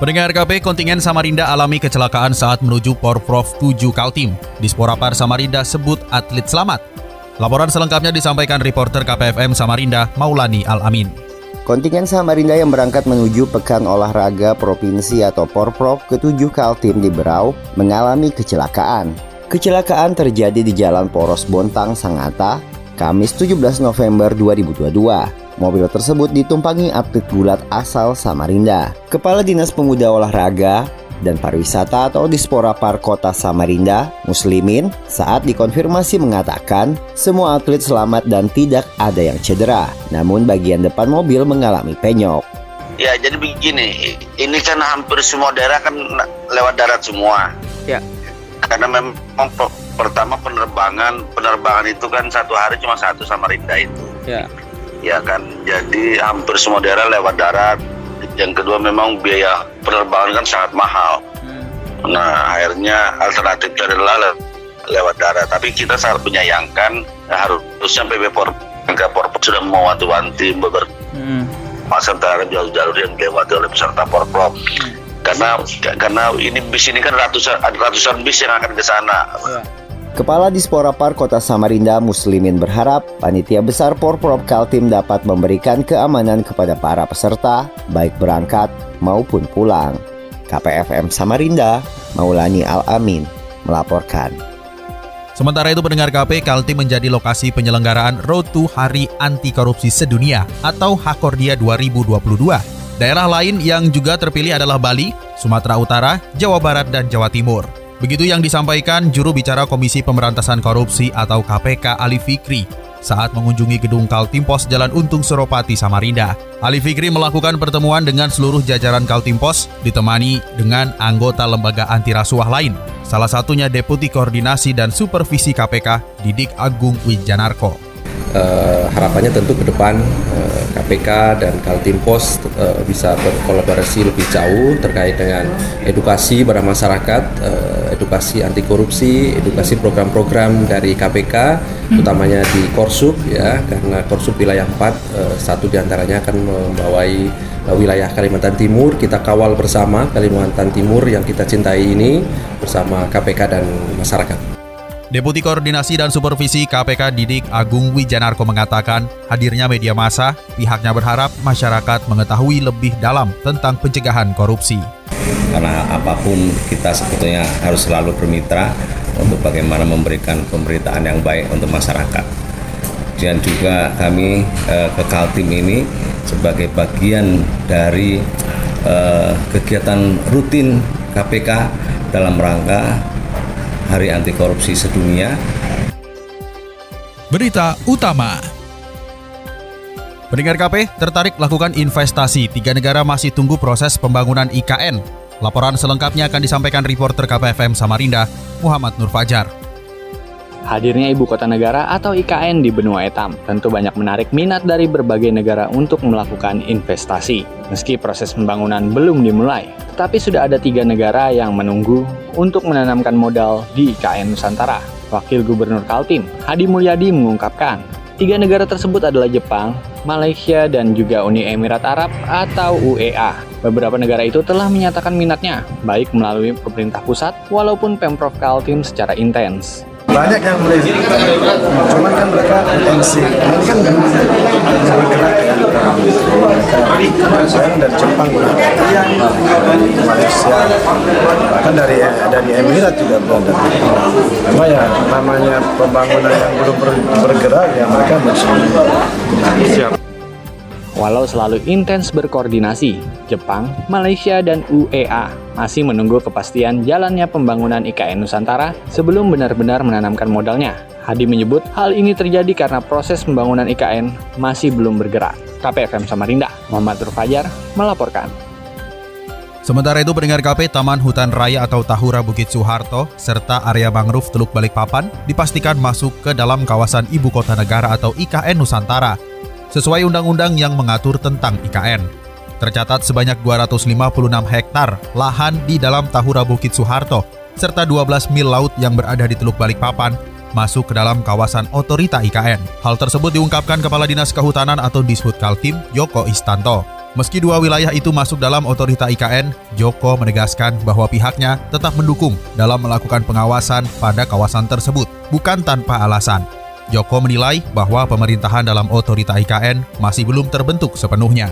Pendengar KP, kontingen Samarinda alami kecelakaan saat menuju Porprov 7 Kaltim. Di Sporapar Samarinda sebut atlet selamat. Laporan selengkapnya disampaikan reporter KPFM Samarinda, Maulani Al-Amin. Kontingen Samarinda yang berangkat menuju Pekan Olahraga Provinsi atau Porprov ke-7 Kaltim di Berau mengalami kecelakaan. Kecelakaan terjadi di Jalan Poros Bontang, Sangata, Kamis 17 November 2022. Mobil tersebut ditumpangi atlet gulat asal Samarinda. Kepala Dinas Pemuda Olahraga dan Pariwisata atau Dispora Par Kota Samarinda, Muslimin, saat dikonfirmasi mengatakan semua atlet selamat dan tidak ada yang cedera. Namun bagian depan mobil mengalami penyok. Ya, jadi begini, ini kan hampir semua daerah kan lewat darat semua. Ya. Karena memang pertama penerbangan, penerbangan itu kan satu hari cuma satu Samarinda itu. Ya ya kan jadi hampir semua daerah lewat darat yang kedua memang biaya penerbangan kan sangat mahal hmm. nah akhirnya alternatifnya adalah le lewat darat tapi kita sangat menyayangkan ya, harusnya PB Porpor sudah mewanti-wanti beberapa hmm. masa terhadap jalur-jalur yang dilewati oleh peserta Porprov hmm. karena karena ini bis ini kan ratusan ratusan bis yang akan ke sana ya. Kepala Dispora Par Kota Samarinda Muslimin berharap panitia besar Porprov Kaltim dapat memberikan keamanan kepada para peserta, baik berangkat maupun pulang. KPFM Samarinda, Maulani Al-Amin, melaporkan. Sementara itu pendengar KP, Kaltim menjadi lokasi penyelenggaraan Road to Hari Anti Korupsi Sedunia atau Hakordia 2022. Daerah lain yang juga terpilih adalah Bali, Sumatera Utara, Jawa Barat, dan Jawa Timur. Begitu yang disampaikan juru bicara Komisi Pemberantasan Korupsi atau KPK Ali Fikri saat mengunjungi gedung Kaltimpos Jalan Untung Suropati, Samarinda. Ali Fikri melakukan pertemuan dengan seluruh jajaran Kaltimpos ditemani dengan anggota lembaga anti rasuah lain. Salah satunya Deputi Koordinasi dan Supervisi KPK Didik Agung Wijanarko uh, harapannya tentu ke depan uh, eh, KPK dan Kaltimpos uh, bisa berkolaborasi lebih jauh terkait dengan edukasi pada masyarakat, uh, edukasi anti korupsi, edukasi program-program dari KPK, hmm. utamanya di Korsup ya, karena Korsup wilayah 4 uh, satu di antaranya akan membawai uh, wilayah Kalimantan Timur. Kita kawal bersama Kalimantan Timur yang kita cintai ini bersama KPK dan masyarakat. Deputi Koordinasi dan Supervisi KPK Didik Agung Wijanarko mengatakan, hadirnya media massa, pihaknya berharap masyarakat mengetahui lebih dalam tentang pencegahan korupsi. Karena apa pun kita sebetulnya harus selalu bermitra untuk bagaimana memberikan pemberitaan yang baik untuk masyarakat. Dan juga kami eh, ke Kaltim ini sebagai bagian dari eh, kegiatan rutin KPK dalam rangka Hari Anti Korupsi Sedunia. Berita utama Pendengar KP tertarik lakukan investasi. Tiga negara masih tunggu proses pembangunan IKN. Laporan selengkapnya akan disampaikan reporter KPFM Samarinda, Muhammad Nur Fajar. Hadirnya ibu kota negara atau IKN di benua etam tentu banyak menarik minat dari berbagai negara untuk melakukan investasi. Meski proses pembangunan belum dimulai, tetapi sudah ada tiga negara yang menunggu untuk menanamkan modal di IKN Nusantara. Wakil Gubernur Kaltim, Hadi Mulyadi mengungkapkan, tiga negara tersebut adalah Jepang, Malaysia, dan juga Uni Emirat Arab atau UEA. Beberapa negara itu telah menyatakan minatnya, baik melalui pemerintah pusat walaupun Pemprov Kaltim secara intens banyak yang boleh cuman kan mereka intensi ini kan bergerak Thailand dari Jepang Malaysia bahkan dari dari Emirat juga berada cuma ya namanya pembangunan yang belum bergerak ya mereka siap Walau selalu intens berkoordinasi, Jepang, Malaysia, dan UEA masih menunggu kepastian jalannya pembangunan IKN Nusantara sebelum benar-benar menanamkan modalnya. Hadi menyebut hal ini terjadi karena proses pembangunan IKN masih belum bergerak. KPFM Samarinda, Muhammad Fajar melaporkan. Sementara itu pendengar KP Taman Hutan Raya atau Tahura Bukit Soeharto serta area mangrove Teluk Balikpapan dipastikan masuk ke dalam kawasan Ibu Kota Negara atau IKN Nusantara sesuai undang-undang yang mengatur tentang IKN. Tercatat sebanyak 256 hektar lahan di dalam Tahura Bukit Soeharto serta 12 mil laut yang berada di Teluk Balikpapan masuk ke dalam kawasan otorita IKN. Hal tersebut diungkapkan Kepala Dinas Kehutanan atau Dishub Kaltim, Joko Istanto. Meski dua wilayah itu masuk dalam otorita IKN, Joko menegaskan bahwa pihaknya tetap mendukung dalam melakukan pengawasan pada kawasan tersebut, bukan tanpa alasan. Joko menilai bahwa pemerintahan dalam otorita IKN masih belum terbentuk sepenuhnya.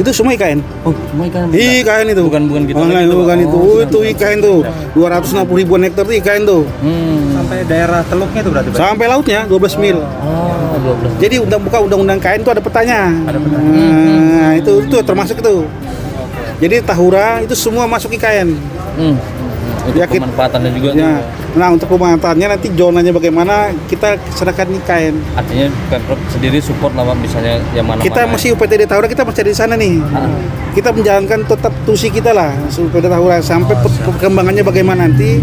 Itu semua IKN. Oh, semua IKN. IKN itu. Bukan bukan kita. Bukan, lagi tuh, bukan itu. Oh, Oh, itu IKN tuh. 260 ribuan hektar itu IKN tuh. Hmm. Sampai daerah teluknya itu berarti? Sampai lautnya 12 mil. Oh, 12. Jadi undang buka undang-undang KN itu ada petanya. Ada petanya. Nah, itu itu termasuk itu. Jadi Tahura itu semua masuk IKN. Hmm. Untuk Ya, kita- pemanfaatannya juga Ya. tuh. Nah, untuk pemanfaatannya nanti zonanya bagaimana kita serahkan IKN. Artinya Pemprov sendiri support lah misalnya yang mana Kita masih UPTD Tahura kita masih ada di sana nih. Kita menjalankan tetap tusi kita lah UPTD Tahura sampai Oh, per- perkembangannya bagaimana nanti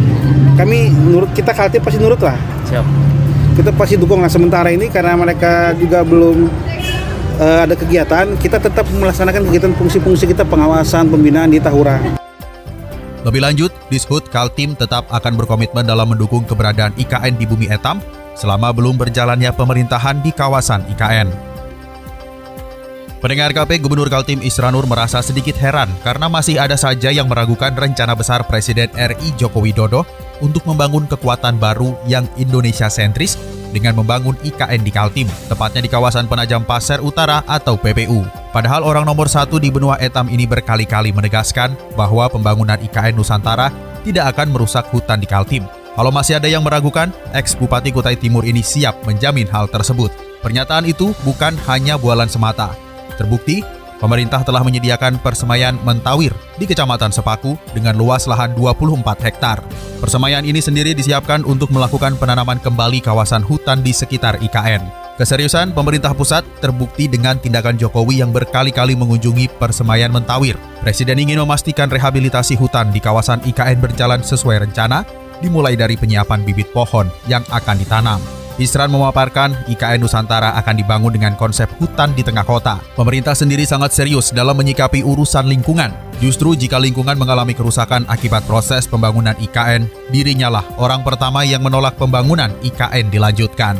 kami nurut kita Kaltim pasti nurut lah. siap. Kita pasti dukung lah sementara ini karena mereka juga belum eh, ada kegiatan, kita tetap melaksanakan kegiatan fungsi-fungsi kita pengawasan, pembinaan di Tahura. Lebih lanjut, Dishub Kaltim tetap akan berkomitmen dalam mendukung keberadaan IKN di bumi etam selama belum berjalannya pemerintahan di kawasan IKN. Pendengar KP Gubernur Kaltim Isranur merasa sedikit heran karena masih ada saja yang meragukan rencana besar Presiden RI Joko Widodo untuk membangun kekuatan baru yang Indonesia sentris dengan membangun IKN di Kaltim, tepatnya di kawasan Penajam Pasir Utara atau PPU. Padahal orang nomor satu di benua etam ini berkali-kali menegaskan bahwa pembangunan IKN Nusantara tidak akan merusak hutan di Kaltim. Kalau masih ada yang meragukan, ex-Bupati Kutai Timur ini siap menjamin hal tersebut. Pernyataan itu bukan hanya bualan semata. Terbukti, pemerintah telah menyediakan persemaian Mentawir di Kecamatan Sepaku dengan luas lahan 24 hektar. Persemaian ini sendiri disiapkan untuk melakukan penanaman kembali kawasan hutan di sekitar IKN. Keseriusan pemerintah pusat terbukti dengan tindakan Jokowi yang berkali-kali mengunjungi persemaian Mentawir. Presiden ingin memastikan rehabilitasi hutan di kawasan IKN berjalan sesuai rencana, dimulai dari penyiapan bibit pohon yang akan ditanam. Isran memaparkan IKN Nusantara akan dibangun dengan konsep hutan di tengah kota. Pemerintah sendiri sangat serius dalam menyikapi urusan lingkungan. Justru jika lingkungan mengalami kerusakan akibat proses pembangunan IKN, dirinya lah orang pertama yang menolak pembangunan IKN dilanjutkan.